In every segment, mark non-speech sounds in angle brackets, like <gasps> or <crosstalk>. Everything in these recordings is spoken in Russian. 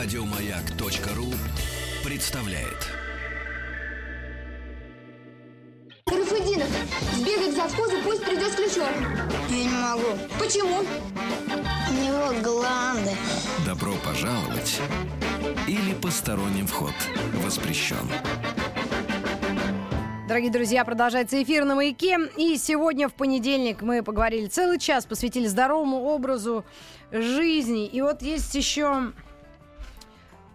Радиомаяк.ру представляет. Гарафудинов, сбегай к завхозу, пусть придет с ключом. Я не могу. Почему? У него гланды. Добро пожаловать или посторонним вход воспрещен. Дорогие друзья, продолжается эфир на «Маяке». И сегодня, в понедельник, мы поговорили целый час, посвятили здоровому образу жизни. И вот есть еще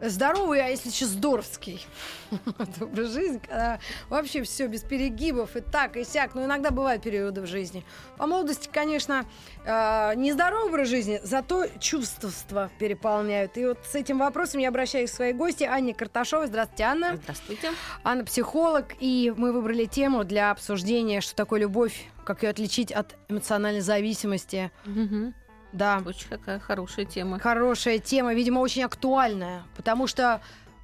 здоровый, а если еще здоровский <laughs> образ жизни, когда вообще все без перегибов и так, и сяк. Но иногда бывают периоды в жизни. По молодости, конечно, э, не здоровый образ жизни, зато чувства переполняют. И вот с этим вопросом я обращаюсь к своей гости Анне Карташовой. Здравствуйте, Анна. Здравствуйте. Анна психолог, и мы выбрали тему для обсуждения, что такое любовь, как ее отличить от эмоциональной зависимости. Мгм. Да, Очень какая хорошая тема. хорошая тема, видимо, очень актуальная, потому что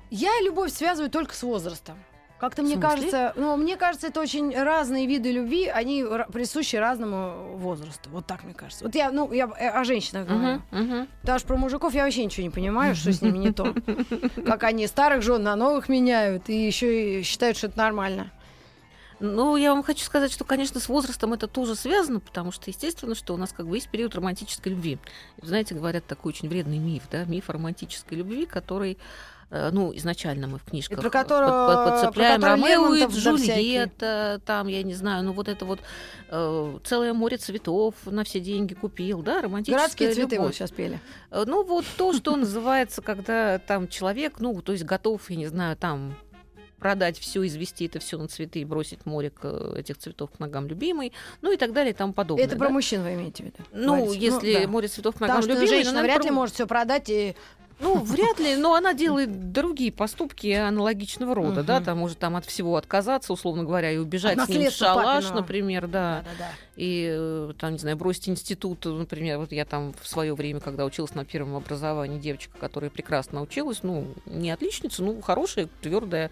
я любовь связываю только с возрастом. Как-то мне кажется, ну, мне кажется, это очень разные виды любви, они присущи разному возрасту. Вот так мне кажется. Вот я, ну, я э, о женщинах говорю. Мгм. Потому что про мужиков я вообще ничего не понимаю, что с ними не то. <laughs> Как они старых жен на новых меняют и еще и считают, что это нормально. Ну, я вам хочу сказать, что, конечно, с возрастом это тоже связано, потому что, естественно, что у нас как бы есть период романтической любви. Знаете, говорят такой очень вредный миф, да, миф о романтической любви, который э, ну, изначально мы в книжках И про которого- под- подцепляем про Ромео и да. Джульетта, там, я не знаю, ну вот это вот э, целое море цветов на все деньги купил, да, романтическая Городские цветы любовь. вот сейчас пели. Э, Ну, вот то, что <laughs> называется, когда там человек, ну, то есть готов, я не знаю, там продать все, извести это все на цветы и бросить морик э, этих цветов к ногам любимой, ну и так далее и тому подобное. Это да. про мужчин вы имеете в виду? Ну, говорите? если да. море цветов к Потому ногам что любимой, женщина ну, наверное, вряд ли может все продать и <laughs> Ну, вряд ли, но она делает другие поступки аналогичного рода, да, Мгм. там может там от всего отказаться, условно говоря, и убежать От с ним в шалаш, папиного. например, да. Да-да-да. и э, там, не знаю, бросить институт, например, вот я там в свое время, когда училась на первом образовании, девочка, которая прекрасно училась, ну, не отличница, ну, хорошая, твердая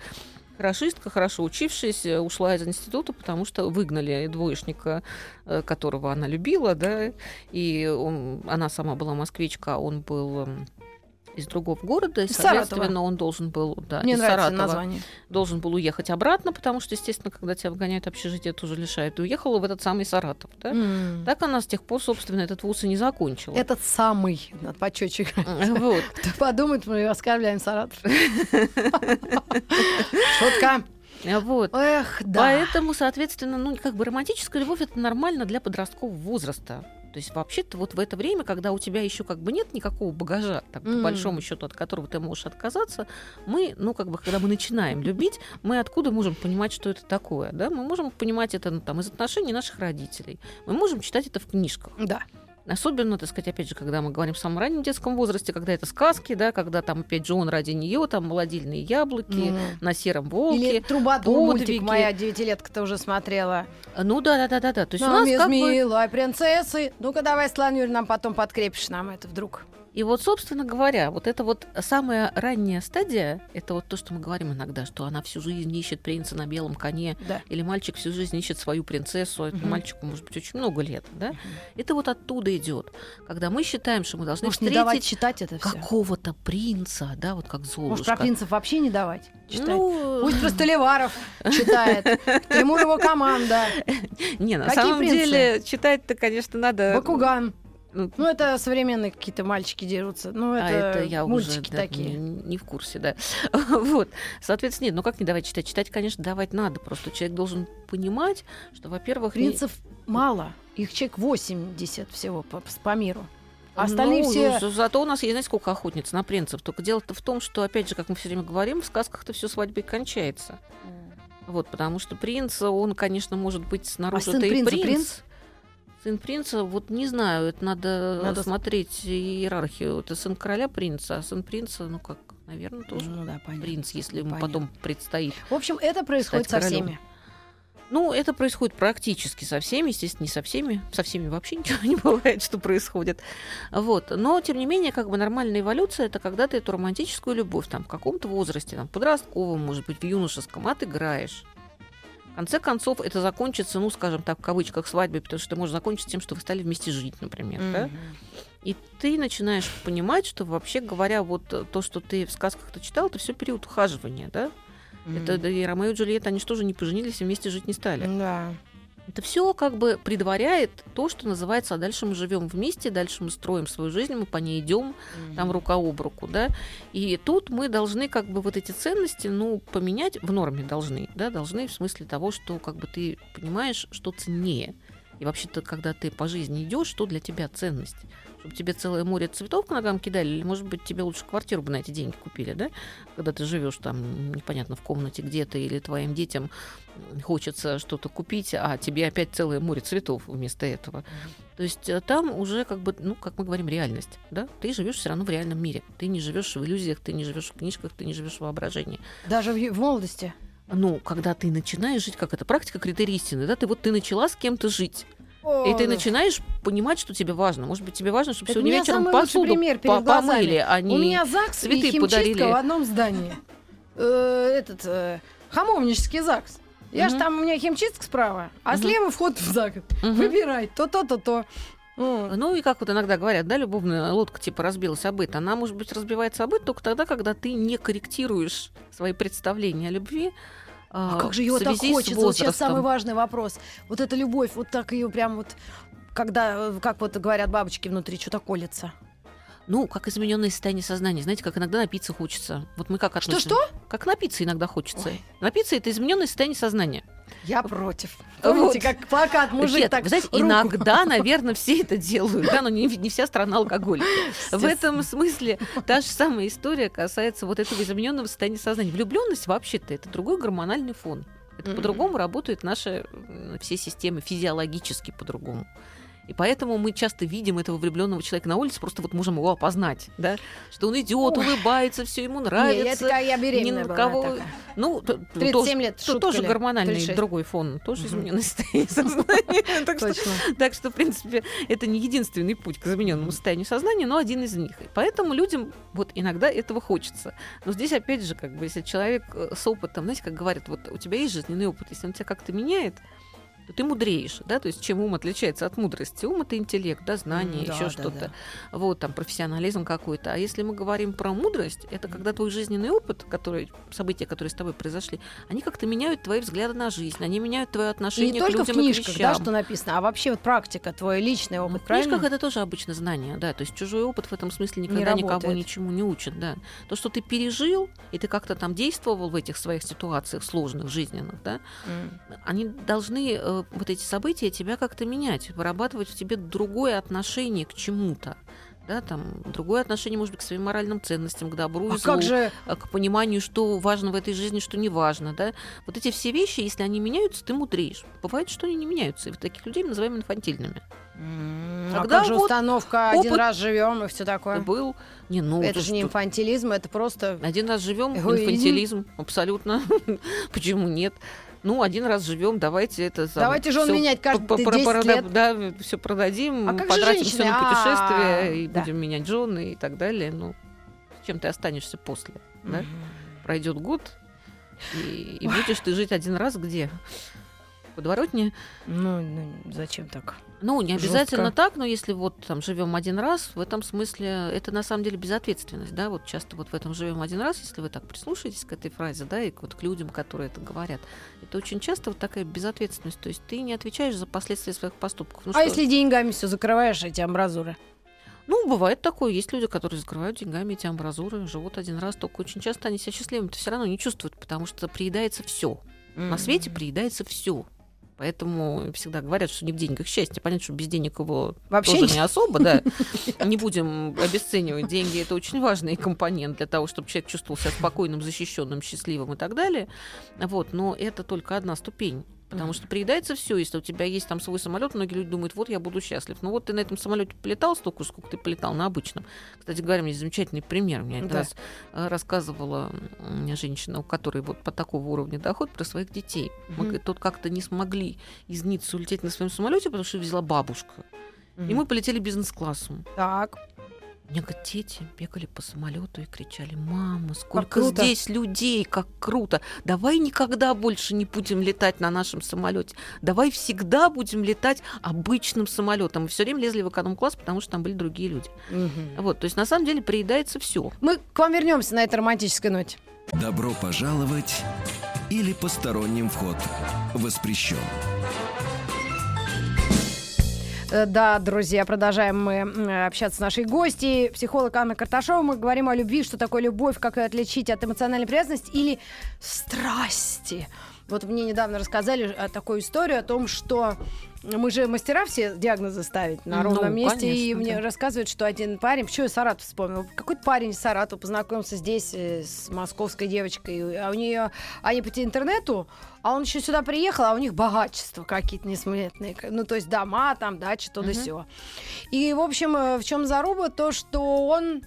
хорошистка, хорошо учившаяся, ушла из института, потому что выгнали двоечника, э, которого она любила, да, и он- она сама была москвичка, а он был из другого города, и, Из Саратова. соответственно, он должен был, да, Мне из Саратова название. должен был уехать обратно, потому что, естественно, когда тебя выгоняют общежитие, тоже лишают. И уехала в этот самый Саратов. Да? М. Так она с тех пор, собственно, этот вуз и не закончила. Этот самый, надо почетче говорить. Вот. <laughs> Кто подумает, мы оскорбляем Саратов. <laughs> Шутка. Вот. Эх, да. Поэтому, соответственно, ну, как бы романтическая любовь это нормально для подросткового возраста. То есть, вообще-то, вот в это время, когда у тебя еще как бы нет никакого багажа, так, по М. большому счету, от которого ты можешь отказаться, мы, ну, как бы, когда мы начинаем любить, мы откуда можем понимать, что это такое? Да? Мы можем понимать это ну, там, из отношений наших родителей. Мы можем читать это в книжках. Да. Особенно, так сказать, опять же, когда мы говорим в самом раннем детском возрасте, когда это сказки, да, когда там, опять же, он ради нее, там, молодильные яблоки, Мгм. на сером Или волке. Трубадур мультик моя девятилетка-то уже смотрела. Ну да, да, да, да, да. То есть у Нам нас как бы... принцессы. Ну-ка давай, Светлана Юрьевна, нам потом подкрепишь нам это вдруг. И вот, собственно говоря, вот это вот самая ранняя стадия, это вот то, что мы говорим иногда, что она всю жизнь ищет принца на белом коне, Да. или мальчик всю жизнь ищет свою принцессу, а этому мальчику может быть очень много лет, да? Это вот оттуда идет, когда мы считаем, что мы должны Может, не давать встретить читать это все? какого-то принца, да, вот как Золушка. Может, про принцев вообще не давать читать? Ну, Пусть просто <laughs> Ливаров читает. Тимур его команда. не, на самом деле читать-то, конечно, надо. Бакуган. Ну, Ну, это современные какие-то мальчики дерутся. Ну, это, а это я мультики уже да, такие. Не, не в курсе, да. <laughs> вот. Соответственно, нет, ну как не давать читать? Читать, конечно, давать надо. Просто человек должен понимать, что, во-первых, не- Принцев мало. Их человек 80 всего по, по миру. А остальные Ну, все... за- Зато у нас есть, знаете, сколько охотниц на принцев. Только дело-то в том, что, опять же, как мы все время говорим, в сказках-то все свадьбой кончается. Вот, потому что принц, он, конечно, может быть снаружи А сын и принца принц. принц? Сын принца, вот не знаю, это надо, Надо смотреть иерархию. Это сын короля принца, а сын принца, ну как, наверное, тоже Ну да, понятно. принц, если ему Понятно. потом предстоит. В общем, это происходит со всеми. Ну, это происходит практически со всеми, естественно, не со всеми. Со всеми вообще <laughs> ничего не бывает, что происходит. Вот. Но, тем не менее, как бы нормальная эволюция это когда ты эту романтическую любовь там, в каком-то возрасте, там, подростковом, может быть, в юношеском, отыграешь. В конце концов, это закончится, ну, скажем так, в кавычках, свадьбой, потому что это может закончиться тем, что вы стали вместе жить, например. да? Мгм. И ты начинаешь понимать, что вообще говоря, вот то, что ты в сказках-то читал, это все период ухаживания, да? Это да, и Ромео и Джульетта, они же не поженились и вместе жить не стали. Да. Это все как бы предваряет то, что называется, а дальше мы живем вместе, дальше мы строим свою жизнь, мы по ней идем, там рука об руку, да. И тут мы должны как бы вот эти ценности, ну, поменять в норме должны, да, должны в смысле того, что как бы ты понимаешь, что ценнее. И вообще-то, когда ты по жизни идешь, что для тебя ценность? Чтобы тебе целое море цветов к ногам кидали, или, может быть, тебе лучше квартиру бы на эти деньги купили, да? Когда ты живешь там, непонятно, в комнате где-то, или твоим детям хочется что-то купить, а тебе опять целое море цветов вместо этого. То есть э, там уже как бы, ну, как мы говорим, реальность, да? Ты живешь все равно в реальном мире. Ты не живешь в иллюзиях, ты не живешь в книжках, ты не живешь в воображении. Даже в, в молодости. Ну, когда ты начинаешь жить, как это практика критерий истины, да, ты вот ты начала с кем-то жить. И ты начинаешь понимать, что тебе важно. Может быть, тебе важно, чтобы сегодня вечером посуду пример по- помыли, а не У меня ЗАГС цветы и химчистка подарили. в одном здании. Э, Этот э, хамовнический ЗАГС. Я же Мгм. там, у меня химчистка справа, а слева вход в ЗАГС. Выбирай, то-то, Ну и как вот иногда говорят, да, любовная лодка типа разбилась это. Она, может быть, разбивается это только тогда, когда ты не корректируешь свои представления о любви. А а, как же его так хочется? Вот сейчас самый важный вопрос. Вот эта любовь, вот так ее прям вот, когда, э, как вот говорят бабочки внутри, что-то колется. Ну, как измененное состояние сознания. Знаете, как иногда напиться хочется. Вот мы как относимся? Что-что? Как напиться иногда хочется. Ой. Напиться это измененное состояние сознания. Я против. Вот. Помните, как плакат мужик Нет, так вы знаете, руку. иногда, <laughs> наверное, все это делают, да, но не, не вся страна алкоголь. В этом смысле та же самая история касается вот этого измененного состояния сознания. Влюбленность вообще-то это другой гормональный фон. Это Мгм. по-другому работают наши все системы физиологически по-другому. И поэтому мы часто видим этого влюбленного человека на улице, просто вот можем его опознать, да, что он идет, Ой. улыбается, все ему я нравится. такая, я беременная ни на была кого- такая. Ну, т- 37 тоже, лет, то- шутка тоже гормональный 36. другой фон, тоже измененное состояние сознания. <laughs> Так что Точно. так что, в принципе, это не единственный путь к измененному состоянию сознания, но один из них. И поэтому людям вот иногда этого хочется. Но здесь, опять же, как бы, если человек э, с опытом, знаете, как говорят, вот у тебя есть жизненный опыт, если он тебя как-то меняет, ты мудреешь, да, то есть чем ум отличается от мудрости? Ум это интеллект, да, знание, да, еще да, что-то, да. вот там профессионализм какой-то. А если мы говорим про мудрость, это когда твой жизненный опыт, который, события, которые с тобой произошли, они как-то меняют твои взгляды на жизнь, они меняют твое И отношение не к только в людям и к книжках, вещам. да, что написано, а вообще вот практика, твой личный Ну, опыт, в книжках это тоже обычно знание, да. То есть чужой опыт в этом смысле никогда никого работает. ничему не учит, да. То, что ты пережил, и ты как-то там действовал в этих своих ситуациях сложных, жизненных, да, М. они должны, э, вот эти события, тебя как-то менять, вырабатывать в тебе другое отношение к чему-то. Да, там другое отношение, может быть, к своим моральным ценностям, к добру А злу, как же э, к пониманию, что важно в этой жизни, что не важно, да. Вот эти все вещи, если они меняются, ты мудреешь. Бывает, что они не меняются, и вот таких людей мы называем инфантильными. М, а Когда как же вот установка один раз живем и все Это такое? был, не, ну, Это ты же не инфантилизм, это просто Один раз живем, инфантилизм, абсолютно. <laughs> Почему нет? Ну, один раз живем, давайте это... там Давайте жен всё менять по- 10 прода- лет. Да, все продадим, А как же потратим все на А, путешествия, и да. будем менять жены и так далее. Ну, чем ты останешься после? Да? Пройдет год, и, и будешь ты жить один раз где? Подворотне? Ну, ну, зачем так? Ну, не обязательно Жёстко. так, но если вот там живем один раз, в этом смысле это на самом деле безответственность, да, вот часто вот в этом живем один раз, если вы так прислушаетесь к этой фразе, да, и вот к людям, которые это говорят, это очень часто вот такая безответственность, то есть ты не отвечаешь за последствия своих поступков. Ну, а что- если деньгами все закрываешь, эти амбразуры? Ну, бывает такое, есть люди, которые закрывают деньгами эти амбразуры, живут один раз, только очень часто они себя счастливыми все равно не чувствуют, потому что приедается все. На свете приедается все. Поэтому всегда говорят, что не в деньгах счастье. Понятно, что без денег его Вообще тоже не- особо, да. <laughs> Не будем обесценивать деньги. Это очень важный компонент для того, чтобы человек чувствовал себя спокойным, защищенным, счастливым и так далее. Вот, но это только одна ступень. Потому что приедается все, если у тебя есть там свой самолет, многие люди думают, вот я буду счастлив. Ну вот ты на этом самолете полетал столько, сколько ты полетал на обычном. Кстати говоря, есть замечательный пример. Мне один Да. раз э, рассказывала женщина, у которой вот по такого уровня доход, про своих детей. Мы говорит, тут как-то не смогли из Ниццы улететь на своем самолете, потому что везла бабушка. И Мгм. мы полетели бизнес-классом. Так. Мне говорят, дети бегали по самолету и кричали, мама, сколько круто!» здесь людей, как круто. Давай никогда больше не будем летать на нашем самолете. Давай всегда будем летать обычным самолетом. И все время лезли в эконом-класс, потому что там были другие люди. Вот, то есть на самом деле приедается все. Мы к вам вернемся на этой романтической ноте. Добро пожаловать или посторонним вход воспрещен. Э, Да, друзья, продолжаем мы общаться с нашей гостьей, психолог Анна Карташова. Мы говорим о любви, что такое любовь, как ее отличить от эмоциональной привязанности или страсти. Вот мне недавно рассказали о такой историю о том, что мы же мастера все диагнозы ставить на Ну, ровном месте. и конечно, мне да. рассказывают, что один парень, почему я Саратов вспомнил, какой-то парень из Саратова познакомился здесь э, с московской девочкой, а у нее они по интернету, а он еще сюда приехал, а у них богачества какие-то несметные. Ну, то есть дома, там, дачи, то да Мгм. сё. И, в общем, э, в чем заруба? То, что он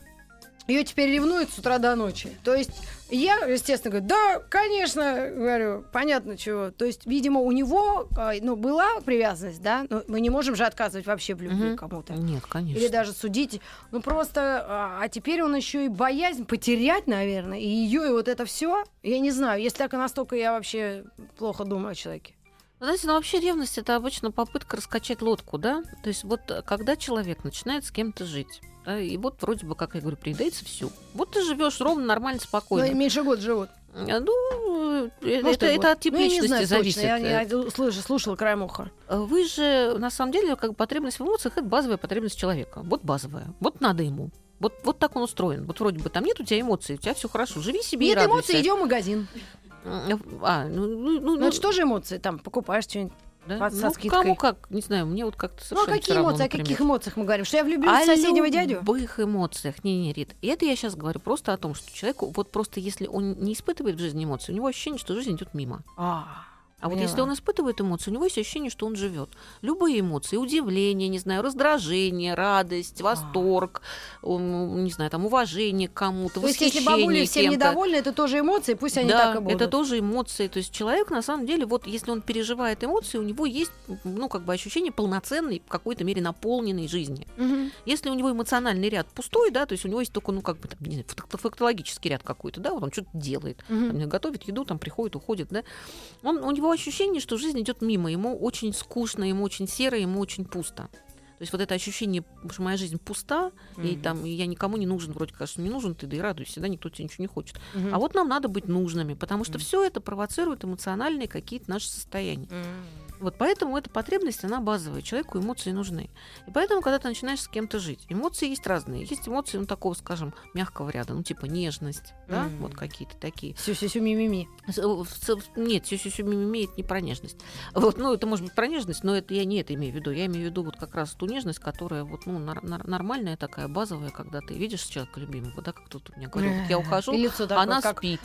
ее теперь ревнует с утра до ночи. То есть я, естественно, говорю, да, конечно, говорю, понятно чего. То есть, видимо, у него, э, ну, была привязанность, да, но мы не можем же отказывать вообще в любви Мгм. кому-то. Нет, конечно. Или даже судить. Ну просто, а, а теперь он еще и боязнь потерять, наверное, и ее, и вот это все. Я не знаю, если так и настолько я вообще плохо думаю о человеке. Знаете, ну вообще ревность это обычно попытка раскачать лодку, да? То есть вот э, когда человек начинает с кем-то жить, да, и вот вроде бы, как я говорю, приедается все. Вот ты живешь ровно, нормально, Ну, спокойно. и меньше год живут. А, Ну, э, Может, это, и это год. от типа Ну, личности знаю зависит. точно, я, Э, я слушала, слушала краем уха. Вы же, на самом деле, как потребность в эмоциях это базовая потребность человека. Вот базовая. Вот надо ему. Вот, вот так он устроен. Вот вроде бы там нет у тебя эмоций, у тебя все хорошо. Живи себе Нет и радуйся. эмоций, идем в магазин. А, ну, ну, ну, Ну, это что же эмоции? Там покупаешь что-нибудь. да? ну, кому как, не знаю, мне вот как-то Ну, а совершенно какие равно, эмоции? О например. каких эмоциях мы говорим? Что я влюблюсь О в соседнего дядю? любых эмоциях. Не, не, Рит. И это я сейчас говорю просто о том, что человеку, вот просто если он не испытывает в жизни эмоций, у него ощущение, что жизнь идет мимо. А, А вот Поняла. если он испытывает эмоции, у него есть ощущение, что он живет. Любые эмоции, удивление, не знаю, раздражение, радость, восторг, ум, не знаю, там уважение к кому-то, То есть, если бабули всем кем-то. недовольны, это тоже эмоции, пусть они да, так и будут. это тоже эмоции. То есть человек, на самом деле, вот если он переживает эмоции, у него есть, ну, как бы ощущение полноценной, в какой-то мере наполненной жизни. Мгм. Если у него эмоциональный ряд пустой, да, то есть у него есть только, ну, как бы, там, не знаю, факт- фактологический ряд какой-то, да, вот он что-то делает, Мгм. там, готовит еду, там приходит, уходит, да, он, у него ощущение, что жизнь идет мимо, ему очень скучно, ему очень серо, ему очень пусто. То есть вот это ощущение, что моя жизнь пуста, и Мгм. там и я никому не нужен, вроде конечно, не нужен ты, да и радуйся, да, никто тебе ничего не хочет. Мгм. А вот нам надо быть нужными, потому что Мгм. все это провоцирует эмоциональные какие-то наши состояния. М. Вот поэтому эта потребность, она базовая. Человеку эмоции нужны. И поэтому, когда ты начинаешь с кем-то жить, эмоции есть разные. Есть эмоции, ну, такого, скажем, мягкого ряда, ну, типа нежность, да, Мгм. вот какие-то такие. Сю-сю-сю, ми-ми-ми. Э, Нет, все все имеет не про нежность. Вот, ну, это может быть про нежность, но это я не это имею в виду. Я имею в виду вот как раз ту нежность, которая вот, ну, нар- нар- нормальная такая, базовая, когда ты видишь человека любимого, да, как тут у меня говорят, вот я ухожу, такое, она как- спит.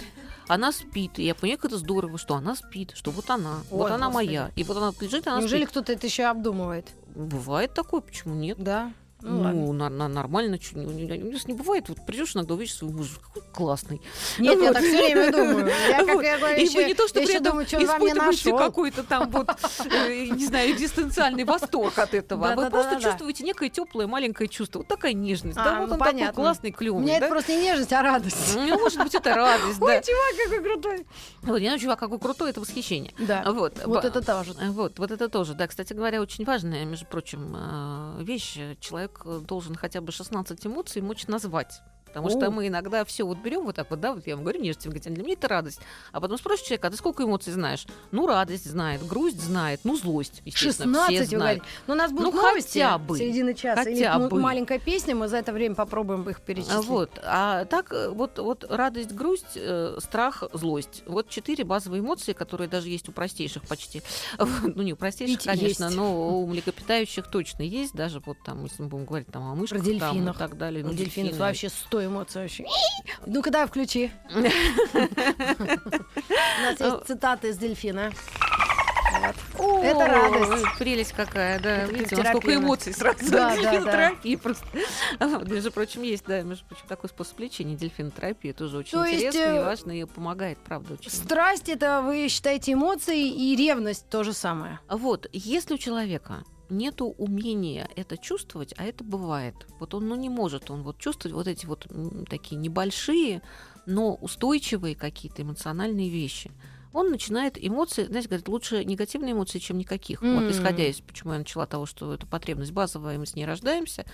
Она спит. И я понимаю, как это здорово, что она спит, что вот она, вот она Господи. моя. И вот она лежит, она Неужели кто-то это еще обдумывает? Бывает такое, почему нет? Да. Ну. Ну, на- на- нормально. не- У нас не бывает, вот придешь иногда, увидишь своего мужа, какой классный. Нет, я вот. так все время думаю. <laughs> Я, как Вот. я говорю, И еще, вы не то, что я при этом думаю, что мне испытываете какой-то там вот, э, не знаю, экзистенциальный восторг от этого. А вы просто чувствуете некое теплое маленькое чувство. Вот такая нежность. А, Да, вот ну, он такой классный, У клевый. меня это просто не нежность, а радость. Ну, может быть, это радость, <laughs> Ой, да. чувак, какой крутой. Вот, я чувак, какой крутой, это восхищение. Да. Вот, Вот это тоже. Вот, вот это тоже. Да, кстати говоря, очень важная, между прочим, э, вещь. Человек э, должен хотя бы 16 эмоций мочь назвать. Потому что мы иногда все вот берем вот так вот, да, вот я вам говорю нежность, говорите, «А для меня это радость. А потом спросишь человека, а ты сколько эмоций знаешь? Ну, радость знает, грусть знает, ну, злость, естественно, 16, все знают. Но у нас будут Ну, новости хотя бы. середины часа. Хотя Или ну, бы. маленькая песня, мы за это время попробуем их перечислить. Вот, а так э, вот, вот радость, грусть, э, страх, злость. Вот четыре базовые эмоции, которые даже есть у простейших почти. <laughs> Ну, не у простейших, Ведь конечно, есть. но у млекопитающих точно есть. Даже вот там, если мы будем говорить там о мышках Про там, и так далее. Ну, дельфинов дельфины. вообще 100 эмоций вообще. Ну-ка, давай включи. У нас есть цитаты из дельфина. О, Это радость. Прелесть какая, да. Это Видите, сколько эмоций сразу. Да, да, Дельфинотерапия просто. Вот, Между прочим, есть, да, между прочим, такой способ лечения дельфинотерапии. Тоже очень То есть, интересный и э, важный, и помогает, правда, очень. Страсть это вы считаете эмоции и ревность то же самое. Вот, если у человека нету умения это чувствовать, а это бывает. Вот он ну, не может он вот чувствовать вот эти вот такие небольшие, но устойчивые какие-то эмоциональные вещи. Он начинает эмоции, знаете, говорят, лучше негативные эмоции, чем никаких. Вот М. исходя из, почему я начала того, что это потребность базовая, и мы с ней рождаемся,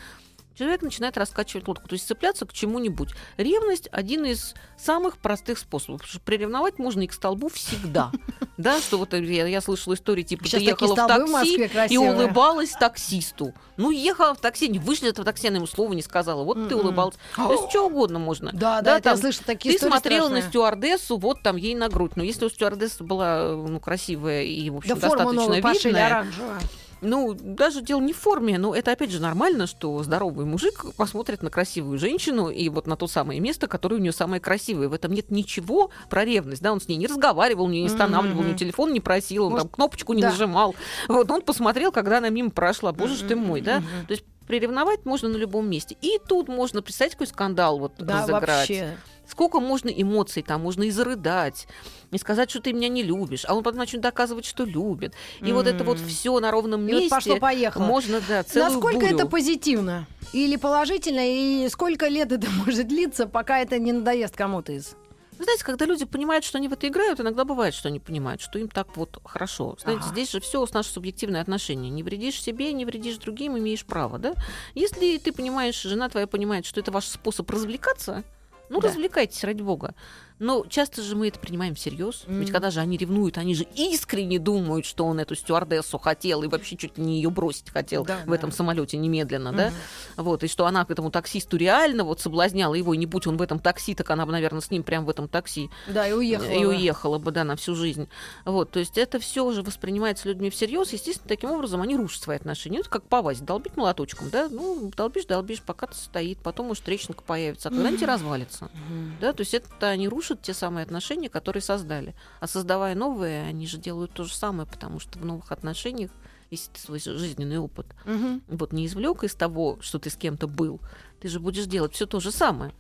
человек начинает раскачивать лодку, то есть цепляться к чему-нибудь. Ревность один из самых простых способов. Потому что приревновать можно и к столбу всегда. <laughs> Да, что вот я, я слышала истории, типа, Сейчас ты ехала в в такси Москве и улыбалась таксисту. Ну, ехала в такси, не вышли этого такси, она ему слова не сказала. Вот ты М-м. улыбалась. То есть что угодно можно. Да, да, я там, слышала такие ты смотрела на страшные. стюардессу, вот там ей на грудь. Но если у стюардессы была ну, красивая и, в общем, Да достаточно новую пошили, видная, оранжевую. Ну, даже дело не в форме, но это опять же нормально, что здоровый мужик посмотрит на красивую женщину и вот на то самое место, которое у нее самое красивое. В этом нет ничего про ревность, да, он с ней не разговаривал, не останавливал, Мгм. ни телефон не просил, он Может, там кнопочку не да. нажимал. Вот он посмотрел, когда она мимо прошла, боже ж ты мой, да. То есть приревновать можно на любом месте. И тут можно, представить, какой скандал вот Да, разыграть. вообще. Сколько можно эмоций, там можно и зарыдать, и сказать, что ты меня не любишь, а он потом начнет доказывать, что любит. И вот это вот все на ровном И вот месте. пошло-поехало. Можно, да, целую Насколько бурю. это позитивно? Или положительно? И сколько лет это <laughs> может длиться, пока это не надоест кому-то из? Вы знаете, когда люди понимают, что они в это играют, иногда бывает, что они понимают, что им так вот хорошо. Знаете, Ага. здесь же все с наше субъективное отношение. Не вредишь себе, не вредишь другим, имеешь право, да? Если ты понимаешь, жена твоя понимает, что это ваш способ развлекаться, ну, Да. развлекайтесь, ради бога. Но часто же мы это принимаем всерьез. Ведь Мгм. когда же они ревнуют, они же искренне думают, что он эту стюардессу хотел и вообще чуть ли не ее бросить хотел Да, в да. этом самолете немедленно, да? Мгм. Вот, и что она к этому таксисту реально вот соблазняла его, и не будь он в этом такси, так она бы, наверное, с ним прям в этом такси Да, и уехала. и бы. уехала бы, да, на всю жизнь. Вот, то есть это все уже воспринимается людьми всерьез. Естественно, таким образом они рушат свои отношения. Ну, Это как по вазе, долбить молоточком, да, ну, долбишь, долбишь, пока ты стоит, потом, может, трещинка появится, а когда-нибудь и <gasps> развалится. Мгм. Да, то есть это они рушат те самые отношения, которые создали. А создавая новые, они же делают то же самое, потому что в новых отношениях, если ты свой жи- жизненный опыт Мгм. вот не извлек из того, что ты с кем-то был, ты же будешь делать все то же самое.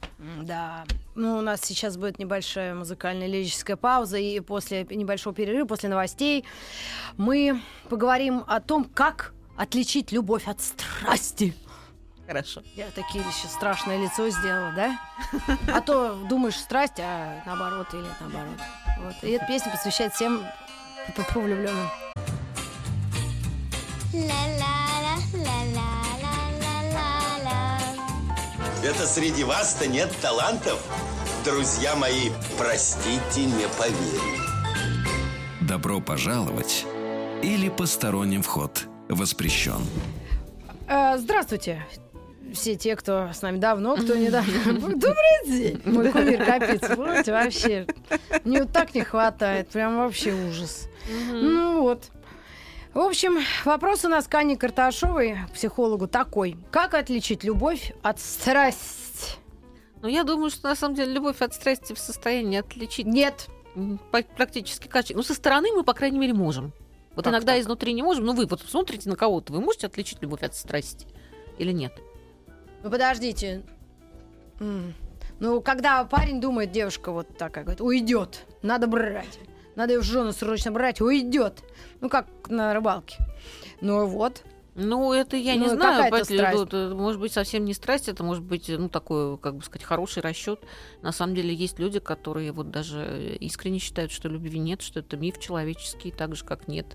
Да. Ну, у нас сейчас будет небольшая музыкальная лирическая пауза, и после небольшого перерыва, после новостей, мы поговорим о том, как отличить любовь от страсти. Хорошо. Я такие еще страшное лицо сделала, да? А то думаешь страсть, а наоборот или наоборот. Вот. И эта песня посвящает всем влюбленным. Это среди вас-то нет талантов? Друзья мои, простите, не поверю. Добро пожаловать или посторонним вход воспрещен. Э, Здравствуйте. Все те, кто с нами давно, кто недавно. <laughs> Добрый день, мой кумир Капиц. Помните, вообще, мне вот так не хватает. Прям вообще ужас. Ну вот. В общем, вопрос у нас к Анне Карташовой, психологу, такой. Как отличить любовь от страсти? Но я думаю, что на самом деле любовь от страсти в состоянии отличить Нет. практически качественно. Ну, со стороны мы, по крайней мере, можем. Вот Как иногда так? изнутри не можем. Ну, вы вот смотрите на кого-то, вы можете отличить любовь от страсти или нет? Ну подождите. Ну, когда парень думает, девушка вот такая говорит, уйдет, надо брать. Надо ее в жену срочно брать, уйдет. Ну, как на рыбалке. Ну вот. Ну, это я не Ну, знаю. какая-то понимаете, страсть. вот, э, может быть, совсем не страсть, это может быть, ну, такой, как бы сказать, хороший расчет. На самом деле есть люди, которые вот даже искренне считают, что любви нет, что это миф человеческий, так же, как нет.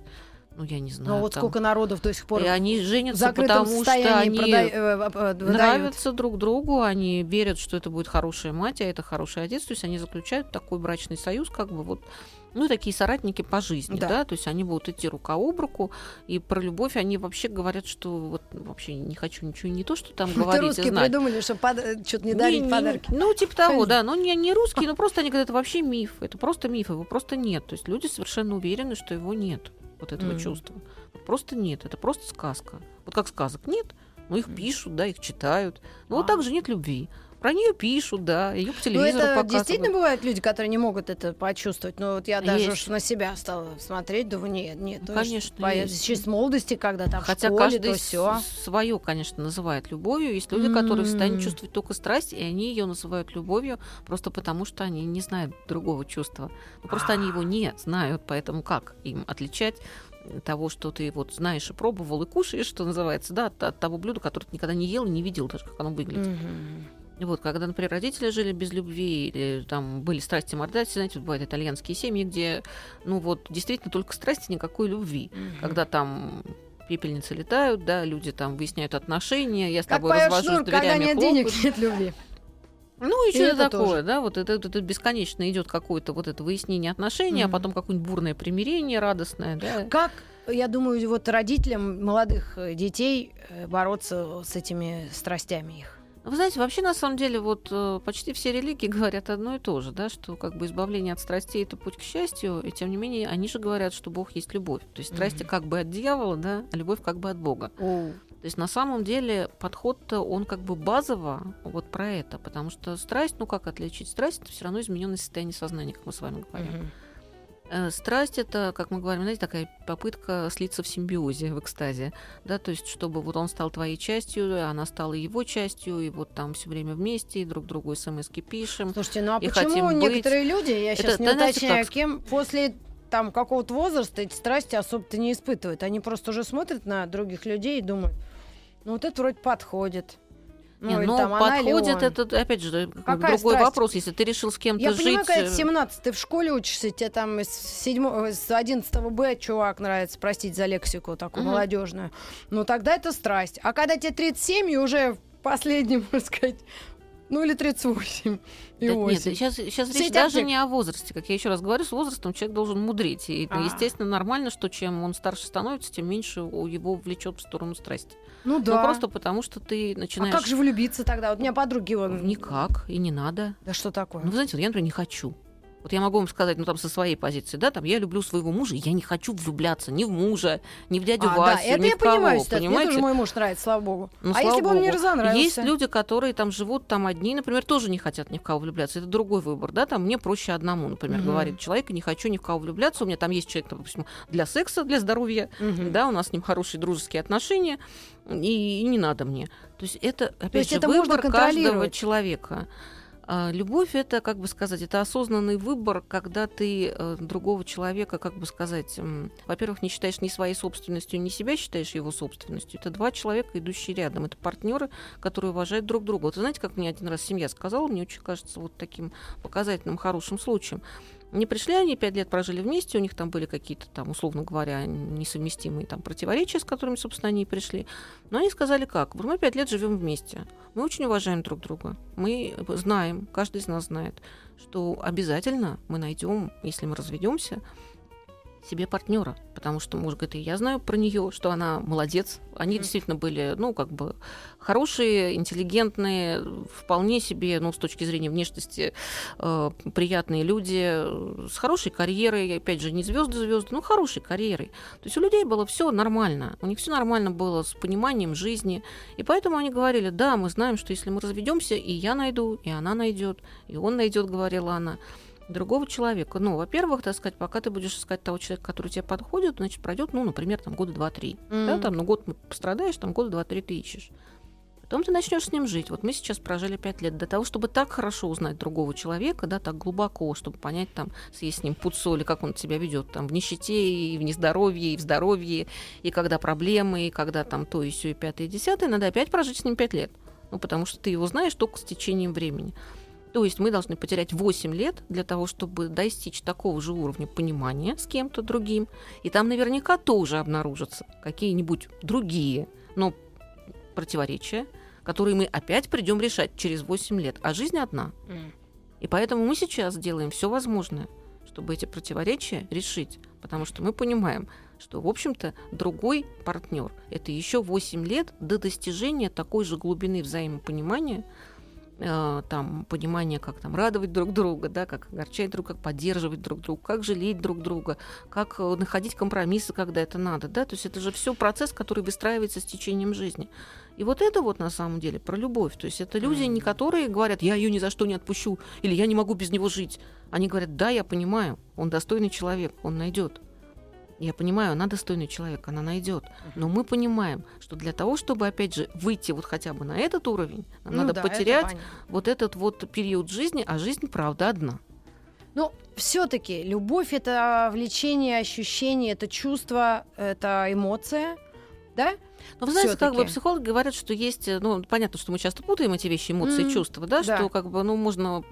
Ну, я не знаю. Ну, вот там. сколько народов до сих пор И они женятся, потому что они продай- э, э, э, нравятся друг другу, они верят, что это будет хорошая мать, а это хороший отец, то есть они заключают такой брачный союз, как бы вот, ну, такие соратники по жизни, Да. да, то есть они будут идти рука об руку, и про любовь они вообще говорят, что вот вообще не хочу ничего не то, что там <laughs> Это говорить и русские знать. придумали, что что-то не дарить не- подарки. Ну, типа того, да. Но не, не русские, <laughs> но просто они говорят, это вообще миф. Это просто миф, его просто нет. То есть люди совершенно уверены, что его нет, вот этого Мгм. чувства. Вот Просто нет, это просто сказка. Вот как сказок нет, но их пишут, да, их читают. Но вот А. так же нет любви. Про нее пишут, да, ее по Ну, телевизору это показывают. действительно бывают люди, которые не могут это почувствовать. Но вот я даже на себя стала смотреть, думаю, нет, нет. Ну, конечно, по-. Еще с молодости, когда там Хотя в школе, каждый то все. свое, конечно, называет любовью. Есть люди, которые в состоянии чувствовать только страсть, и они ее называют любовью просто потому, что они не знают другого чувства. Ну, просто они его не знают, поэтому как им отличать того, что ты вот знаешь и пробовал, и кушаешь, что называется, да, от, от того блюда, которое ты никогда не ел и не видел даже, как оно выглядит. Мгм. Вот, когда, например, родители жили без любви, или там были страсти мордать, знаете, бывают итальянские семьи, где, ну вот, действительно только страсти, никакой любви. Когда там пепельницы летают, да, люди там выясняют отношения, я с Как тобой развожусь, Шнур, когда дверями нет денег, нет любви. Ну, и И что это такое, тоже. да, вот это, это бесконечно идет какое-то вот это выяснение отношений, а Мгм. потом какое-нибудь бурное примирение радостное, да. Как, я думаю, вот родителям молодых детей э, бороться с этими страстями их? Вы знаете, вообще на самом деле вот э, почти все религии <laughs> говорят одно и то же, да, что как бы избавление от страстей это путь к счастью, и тем не менее они же говорят, что Бог есть любовь. То есть страсти Мгм. как бы от дьявола, да, а любовь как бы от Бога. То есть на самом деле подход-то он как бы базово вот про это, потому что страсть, ну как отличить страсть, это все равно измененное состояние сознания, как мы с вами говорим. Мгм. Э, Страсть это, как мы говорим, знаете, такая попытка слиться в симбиозе, в экстазе, да, то есть чтобы вот он стал твоей частью, она стала его частью, и вот там все время вместе, и друг другу смс пишем. Слушайте, ну а и почему хотим быть. некоторые люди, я Это, сейчас не да, уточняю, как- кем, после там какого-то возраста эти страсти особо-то не испытывают. Они просто уже смотрят на других людей и думают, ну вот это вроде подходит. Ну, Не, ну, там подходит он. это, опять же, Какая другой страсть? вопрос, если ты решил с кем-то Я жить. понимаю, когда э, ты 17, ты в школе учишься, тебе там из, седьмого, с 11 Б чувак нравится, простите за лексику такую Мгм. молодежную. Ну тогда это страсть. А когда тебе 37 и уже в последнем, <laughs> можно сказать, ну или 38 и Да Нет, 8. сейчас, сейчас Все речь даже не о возрасте. Как я еще раз говорю, с возрастом человек должен мудрить. И, А. естественно, нормально, что чем он старше становится, тем меньше его влечет в сторону страсти. Ну Ну, да. просто потому, что ты А начинаешь... как же влюбиться тогда? Вот у меня подруги вон... Никак, и не надо. Да что такое? Ну, вы знаете, вот я, например, не хочу. Вот я могу вам сказать, ну, там, со своей позиции, да, там, я люблю своего мужа, я не хочу влюбляться ни в мужа, ни в дядю А, да, Васю, это ни я в кого, понимаю, что мне тоже мой муж нравится, слава богу. Ну, а слава если бы он мне разонравился? Есть люди, которые там живут там одни, например, тоже не хотят ни в кого влюбляться. Это другой выбор, да, там мне проще одному, например, Мгм. говорит человек, не хочу ни в кого влюбляться. У меня там есть человек, допустим, для секса, для здоровья, Мгм. да, у нас с ним хорошие дружеские отношения, и, и не надо мне. То есть это, опять есть же, это выбор каждого человека. А, Любовь это, как бы сказать, это осознанный выбор, когда ты э, другого человека, как бы сказать, во-первых, не считаешь ни своей собственностью, ни себя считаешь его собственностью. Это два человека, идущие рядом. Это партнеры, которые уважают друг друга. Вот знаете, как мне один раз семья сказала, мне очень кажется вот таким показательным, хорошим случаем. Не пришли они, пять лет прожили вместе, у них там были какие-то там, условно говоря, несовместимые там противоречия, с которыми, собственно, они и пришли. Но они сказали как? Мы пять лет живем вместе, мы очень уважаем друг друга, мы знаем, каждый из нас знает, что обязательно мы найдем, если мы разведемся, себе партнера, потому что муж говорит, я знаю про нее, что она молодец. Они действительно были, ну, как бы хорошие, интеллигентные, вполне себе, ну, с точки зрения внешности, э, приятные люди э, с хорошей карьерой, опять же, не звезды звезды, но хорошей карьерой. То есть у людей было все нормально, у них все нормально было с пониманием жизни, и поэтому они говорили, да, мы знаем, что если мы разведемся, и я найду, и она найдет, и он найдет, говорила она другого человека. Ну, во-первых, так сказать, пока ты будешь искать того человека, который тебе подходит, значит, пройдет, ну, например, там года два-три. Да, Мгм. там, ну, год пострадаешь, там года два-три ты ищешь. Потом ты начнешь с ним жить. Вот мы сейчас прожили пять лет. Для того, чтобы так хорошо узнать другого человека, да, так глубоко, чтобы понять, там, съесть с ним пуд соли, как он себя ведет, там, в нищете, и в нездоровье, и в здоровье, и когда проблемы, и когда там то, и все, и пятое, и десятое, надо опять прожить с ним пять лет. Ну, потому что ты его знаешь только с течением времени. То есть мы должны потерять 8 лет для того, чтобы достичь такого же уровня понимания с кем-то другим. И там наверняка тоже обнаружатся какие-нибудь другие, но противоречия, которые мы опять придем решать через 8 лет. А жизнь одна. И поэтому мы сейчас делаем все возможное, чтобы эти противоречия решить. Потому что мы понимаем, что, в общем-то, другой партнер это еще 8 лет до достижения такой же глубины взаимопонимания, там, понимания, как там радовать друг друга, да, как огорчать друг, как поддерживать друг друга, как жалеть друг друга, как э, находить компромиссы, когда это надо, да, то есть это же все процесс, который выстраивается с течением жизни. И вот это вот на самом деле про любовь. То есть это люди, не которые говорят, я ее ни за что не отпущу, или я не могу без него жить. Они говорят, да, я понимаю, он достойный человек, он найдет. Я понимаю, она достойный человек, она найдет. Но мы понимаем, что для того, чтобы, опять же, выйти вот хотя бы на этот уровень, нам Ну надо да, это потерять понятно. вот этот вот период жизни, а жизнь, правда, одна. Ну, все-таки любовь это влечение, ощущение, это чувство, это эмоция, да? Но вы знаете, как бы психологи говорят, что есть, э, ну, понятно, что мы часто путаем эти вещи, эмоции, Мгм. чувства, да, Да. что как бы, ну, можно,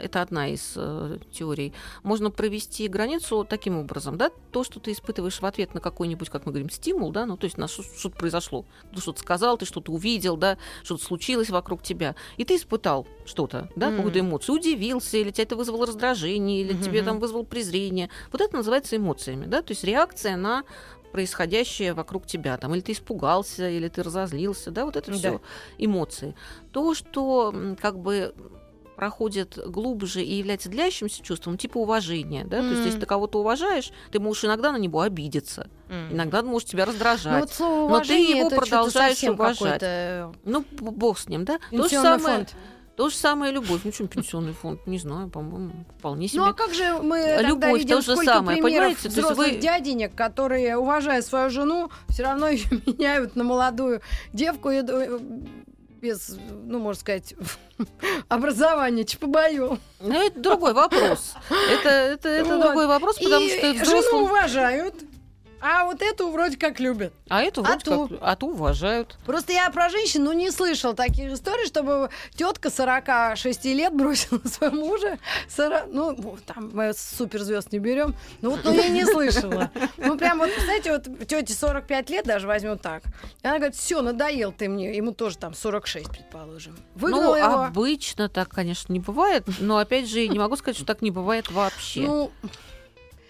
это одна из э, теорий, можно провести границу таким образом, да, то, что ты испытываешь в ответ на какой-нибудь, как мы говорим, стимул, да, ну, то есть на что- что-то произошло, ты что-то сказал, ты что-то увидел, да, что-то случилось вокруг тебя, и ты испытал что-то, да, Мгм. какую-то эмоцию, удивился, или тебя это вызвало раздражение, или тебе Мгм. там вызвало презрение, вот это называется эмоциями, да, то есть реакция на происходящее вокруг тебя, там, или ты испугался, или ты разозлился, да, вот это Да. все эмоции. То, что как бы проходит глубже и является длящимся чувством, типа уважения, да, то есть если ты кого-то уважаешь, ты можешь иногда на него обидеться, иногда он может тебя Ну, раздражать. вот слово Но ты его продолжаешь уважать. Ну, бог с ним, да? То же, самое, фонд. То же самое любовь. Ну, чем пенсионный фонд? Не знаю, по-моему, вполне себе. Ну а как же мы Любовь, видим то же самое, понимаете? То есть взрослых вы- дяденек, которые, уважая свою жену, все равно <laughs> ее меняют на молодую девку и, э, без, ну, можно сказать, <laughs> образования, чпобою. Ну, это другой вопрос. Это, это, это Вот. другой вопрос, потому и что жену взрослым... уважают, а вот эту вроде как любят. А эту А вроде ту? как... А ту уважают. Просто я про женщин, ну, не слышал таких историй, чтобы тетка 46 лет бросила <laughs> своего мужа. 40 ну, там мы суперзвезд не берем. Ну, вот, ну, я не слышала. Ну, прям вот, знаете, вот тете 45 лет даже возьмем так. И она говорит, все, надоел ты мне. Ему тоже там 46, предположим. Выгнала ну, его. обычно так, конечно, не бывает, но опять же, не могу сказать, что так не бывает вообще. Ну,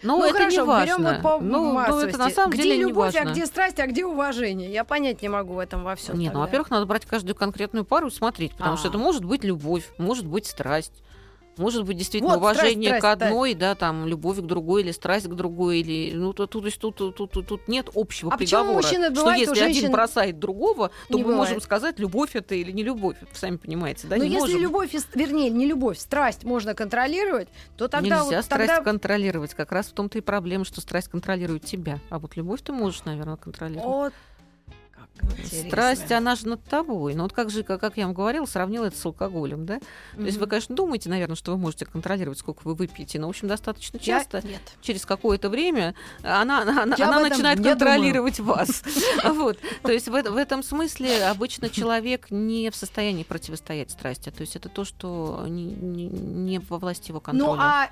но ну, это хорошо, не важно. берем вот по ну, ну, массовости. это на самом где деле не любовь, а важно. где страсть, а где уважение? Я понять не могу в этом во всем. Нет, ну, во-первых, надо брать каждую конкретную пару и смотреть, потому что А. это может быть любовь, может быть страсть. Может быть, действительно, Вот, страсть, уважение страсть, к одной, да, там, любовь к другой, или страсть к другой, или. Ну, то, тут, есть тут, тут, тут, тут нет общего А почему приговора. мужчины что если один женщин бросает другого, то не мы можем бывает? сказать, любовь это или не любовь. Сами понимаете, да? Но не если можем. любовь, вернее, не любовь, страсть можно контролировать, то тогда Нельзя вот страсть тогда... контролировать. Как раз в том-то и проблема, что страсть контролирует тебя. А вот любовь ты можешь, наверное, контролировать. Вот интересно. Страсть, она же над тобой. Ну вот как же, как, я вам говорила, сравнила это с алкоголем, да? То есть вы, конечно, думаете, наверное, что вы можете контролировать, сколько вы выпьете, но, в общем, достаточно Я- часто, Нет. через какое-то время, она, она, она- Я начинает контролировать вас. <laughs> Вот. То есть в, это- в этом смысле обычно человек не в состоянии противостоять страсти. То есть это то, что не, не- не во власти его контроля. Ну а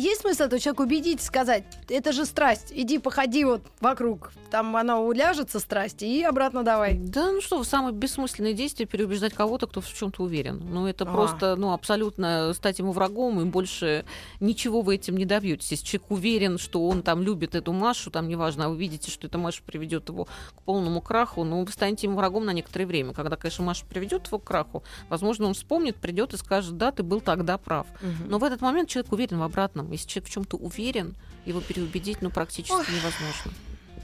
есть смысл этого человека убедить, сказать, это же страсть, иди походи вот вокруг, там она уляжется, страсть, и обратно давай. Да, ну что, самое бессмысленное действие переубеждать кого-то, кто в чем-то уверен. Ну, это А. просто, ну, абсолютно стать ему врагом, и больше ничего вы этим не добьетесь. Если человек уверен, что он там любит эту Машу, там неважно, а вы видите, что эта Маша приведет его к полному краху, ну, вы станете ему врагом на некоторое время. Когда, конечно, Маша приведет его к краху, возможно, он вспомнит, придет и скажет, да, ты был тогда прав. Но в этот момент человек уверен в обратном. Если человек в чем-то уверен, его переубедить, ну, практически Ой. невозможно.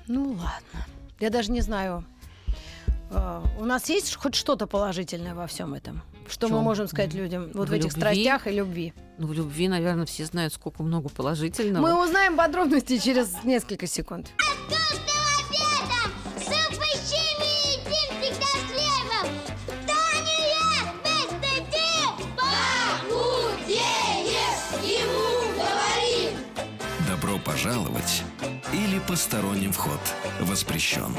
Ну ладно. Я даже не знаю. э, У нас есть хоть что-то положительное во всем этом? Что мы можем сказать людям вот В в этих любви? страстях и любви? Ну, в любви, наверное, все знают, сколько много положительного. Мы узнаем подробности через несколько секунд. Пожаловать или посторонним вход воспрещен.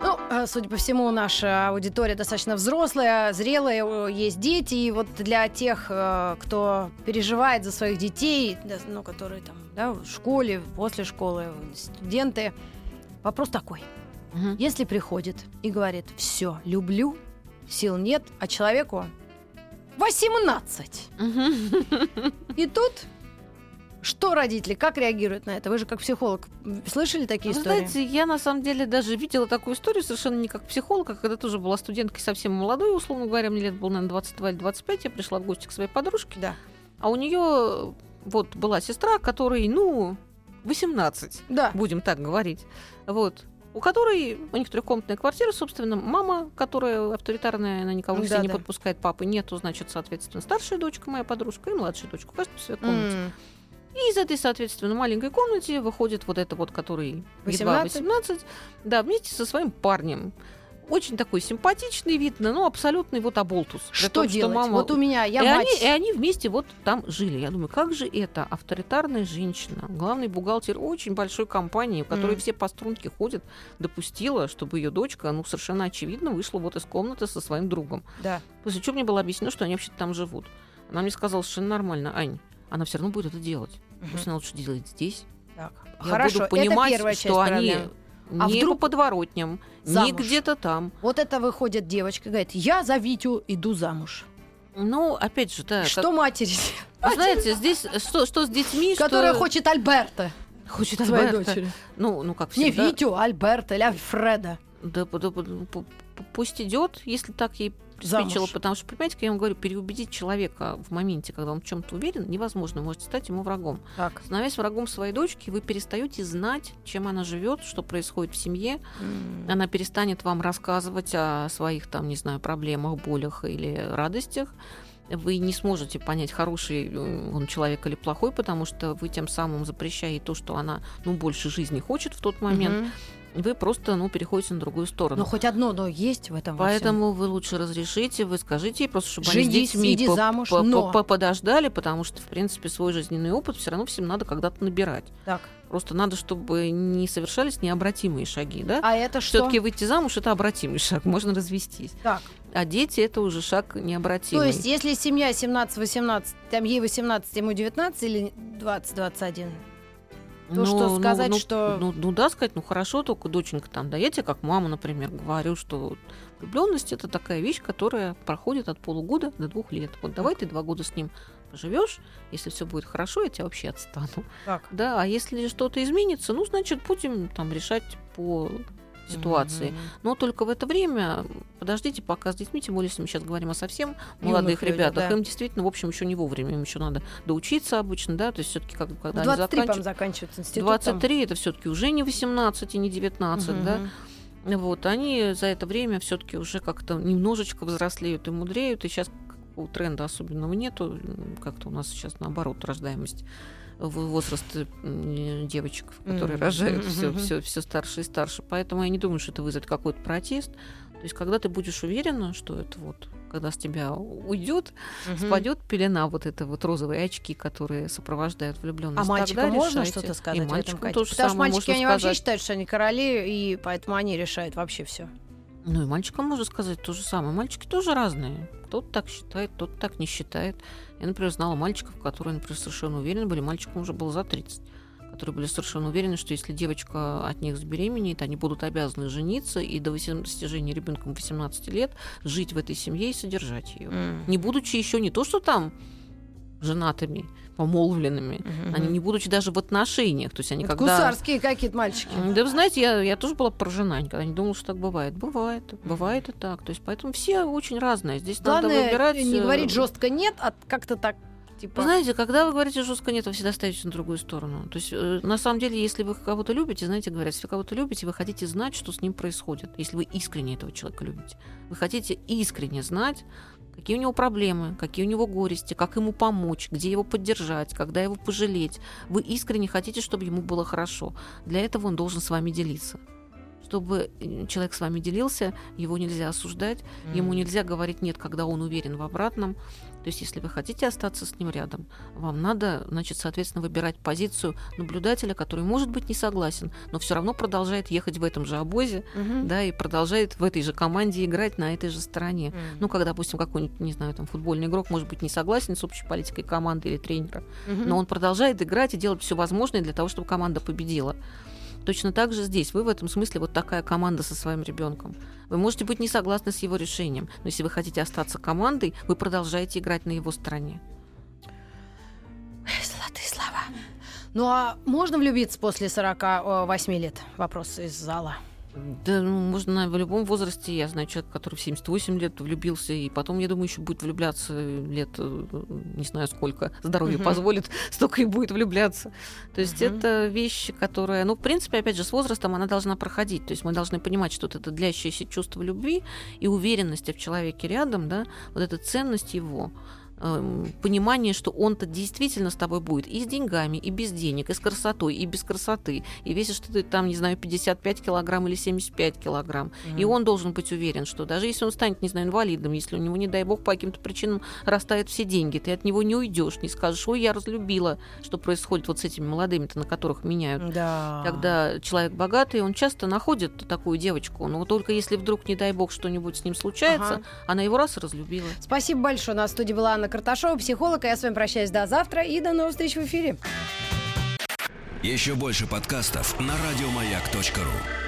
Ну, э, судя по всему, наша аудитория достаточно взрослая, зрелая, есть дети, и вот для тех, э, кто переживает за своих детей, ну, которые там, да, в школе, после школы, студенты, вопрос такой. Мгм. Если приходит и говорит, все, люблю, сил нет, а человеку 18. И тут что родители, как реагируют на это? Вы же как психолог слышали такие Вы истории? знаете, я на самом деле даже видела такую историю совершенно не как психолог, а когда тоже была студенткой совсем молодой, условно говоря, мне лет было, наверное, 22 или 25, я пришла в гости к своей подружке, Да. а у нее вот была сестра, которой, ну, 18, Да. будем так говорить, вот, у которой у них трехкомнатная квартира, собственно, мама, которая авторитарная, она никого себе не Да-да. подпускает, папы нету, значит, соответственно, старшая дочка, моя подружка, и младшая дочка, у каждого в своей комнате. М. И из этой, соответственно, маленькой комнате выходит вот это вот, который едва 18? 18, да, вместе со своим парнем. очень такой симпатичный вид, ну, абсолютный вот оболтус. Что том, делать? мама- Вот у меня, я и, мать. они, и они вместе вот там жили. Я думаю, как же это авторитарная женщина, главный бухгалтер очень большой компании, в которой Мгм. все по струнке ходят, допустила, чтобы ее дочка, ну, совершенно очевидно, вышла вот из комнаты со своим другом. Да. После чего мне было объяснено, что они вообще там живут. Она мне сказала совершенно нормально, Ань, она все равно будет это делать. Пусть она лучше делает здесь. Так. Я Хорошо, буду понимать, это часть что они проблемы. А не вдруг по подворотням, не замуж? где-то там. Вот это выходит девочка, говорит, я за Витю иду замуж. Ну, опять же, да. Что как- матери, Вы знаете, здесь что, что с детьми, которая что... хочет Альберта хочет своей Альберта. дочери? Ну, ну, как Не всегда. Витю, а Альберта или Альфреда. Да, да, да, пусть идет, если так ей приспичило, Замуж. потому что, понимаете, как я вам говорю, переубедить человека в моменте, когда он в чем-то уверен, невозможно, вы можете стать ему врагом. Так. Становясь врагом своей дочки, вы перестаете знать, чем она живет, что происходит в семье. Она перестанет вам рассказывать о своих, там, не знаю, проблемах, болях или радостях. Вы не сможете понять, хороший э, он человек или плохой, потому что вы тем самым запрещаете то, что она ну, больше жизни хочет в тот момент. Мгм. Вы просто ну, переходите на другую сторону. Но хоть одно но есть в этом. Поэтому вы лучше разрешите, вы скажите ей просто, чтобы они с Женись, детьми иди по- замуж, по- но. по- подождали, потому что, в принципе, свой жизненный опыт все равно всем надо когда-то набирать. Так. Просто надо, чтобы не совершались необратимые шаги, да? А это что? Все-таки выйти замуж это обратимый шаг, можно развестись. Так. А дети это уже шаг необратимый. То есть, если семья 17-18, там ей 18, ему 19 или 20-21? то, что сказать, ну, что- Ну, ну да, сказать, ну хорошо, только доченька там, да, я тебе как мама, например, говорю, что влюбленность это такая вещь, которая проходит от полугода до двух лет. Вот давай ты два года с ним поживешь, если все будет хорошо, я тебя вообще отстану. Так. Да, а если что-то изменится, ну, значит, будем там решать по ситуации. Мгм. Но только в это время подождите пока с детьми, тем более, если мы сейчас говорим о совсем молодых людях, ребятах, да. им действительно, в общем, еще не вовремя, им еще надо доучиться обычно, да, то есть все-таки как, когда В они 23, по-моему, заканчивают. заканчивается институт. там. 23 это все-таки уже не 18 и не 19, да. Мгм. Вот, они за это время все-таки уже как-то немножечко взрослеют и мудреют, и сейчас такого тренда особенного нету, как-то у нас сейчас наоборот рождаемость в- возраст м, девочек, которые Мгм. рожают все, все, все старше и старше. Поэтому я не думаю, что это вызовет какой-то протест. То есть, когда ты будешь уверена, что это вот, когда с тебя уйдет, Мгм. спадет пелена, вот это вот розовые очки, которые сопровождают влюбленность. А тогда мальчикам можно решайте. что-то сказать И в этом качестве? Потому что мальчики, они вообще сказать. считают, что они короли, и поэтому они решают вообще все. Ну и мальчикам можно сказать то же самое. Мальчики тоже разные. Кто-то так считает, кто-то так не считает. Я, например, знала мальчиков, которые, например, совершенно уверены были, мальчикам уже было за 30, которые были совершенно уверены, что если девочка от них забеременеет, они будут обязаны жениться и до достижения ребенком 18 лет жить в этой семье и содержать ее. Не будучи еще не то, что там женатыми, помолвленными, они не будучи даже в отношениях. То есть они Это когда... Гусарские какие-то мальчики. Да вы знаете, я, я тоже была поражена, никогда не думала, что так бывает. Бывает, бывает и так. То есть поэтому все очень разные. Здесь надо Главное выбирать. не э, говорить жестко нет, а как-то так типа. Вы знаете, когда вы говорите жестко нет, вы всегда ставите на другую сторону. То есть, э, на самом деле, если вы кого-то любите, знаете, говорят, если вы кого-то любите, вы хотите знать, что с ним происходит. Если вы искренне этого человека любите. Вы хотите искренне знать, какие у него проблемы, какие у него горести, как ему помочь, где его поддержать, когда его пожалеть. Вы искренне хотите, чтобы ему было хорошо. Для этого он должен с вами делиться. Чтобы э, человек с вами делился, его нельзя осуждать, ему нельзя говорить нет, когда он уверен в обратном. То есть, если вы хотите остаться с ним рядом, вам надо, значит, соответственно, выбирать позицию наблюдателя, который, может быть, не согласен, но все равно продолжает ехать в этом же обозе, Мгм. да, и продолжает в этой же команде играть на этой же стороне. Мгм. Ну, когда, допустим, какой-нибудь, не знаю, там, футбольный игрок может быть не согласен с общей политикой команды или тренера, Мгм. но он продолжает играть и делать все возможное для того, чтобы команда победила. Точно так же здесь. Вы в этом смысле вот такая команда со своим ребенком. Вы можете быть не согласны с его решением, но если вы хотите остаться командой, вы продолжаете играть на его стороне. Золотые слова. Ну а можно влюбиться после 48 лет? Вопрос из зала. Да, ну, можно в любом возрасте. Я знаю человека, который в 78 лет влюбился, и потом, я думаю, еще будет влюбляться лет, э, не знаю сколько, здоровье Мгм. позволит, <laughs> столько и будет влюбляться. То есть Мгм. это вещь, которая, ну, в принципе, опять же, с возрастом она должна проходить. То есть мы должны понимать, что вот это длящееся чувство любви и уверенности в человеке рядом, да, вот эта ценность его, понимание, что он-то действительно с тобой будет и с деньгами, и без денег, и с красотой, и без красоты. И весишь ты там, не знаю, 55 килограмм или 75 килограмм. И он должен быть уверен, что даже если он станет, не знаю, инвалидом, если у него, не дай бог, по каким-то причинам растают все деньги, ты от него не уйдешь, не скажешь, ой, я разлюбила, что происходит вот с этими молодыми-то, на которых меняют. Да. Когда человек богатый, он часто находит такую девочку, но только если вдруг, не дай бог, что-нибудь с ним случается, Ага. она его раз и разлюбила. Спасибо большое. На студии была Анна Карташова, психолог. Я с вами прощаюсь до завтра и до новых встреч в эфире. Еще больше подкастов на радиомаяк.ру.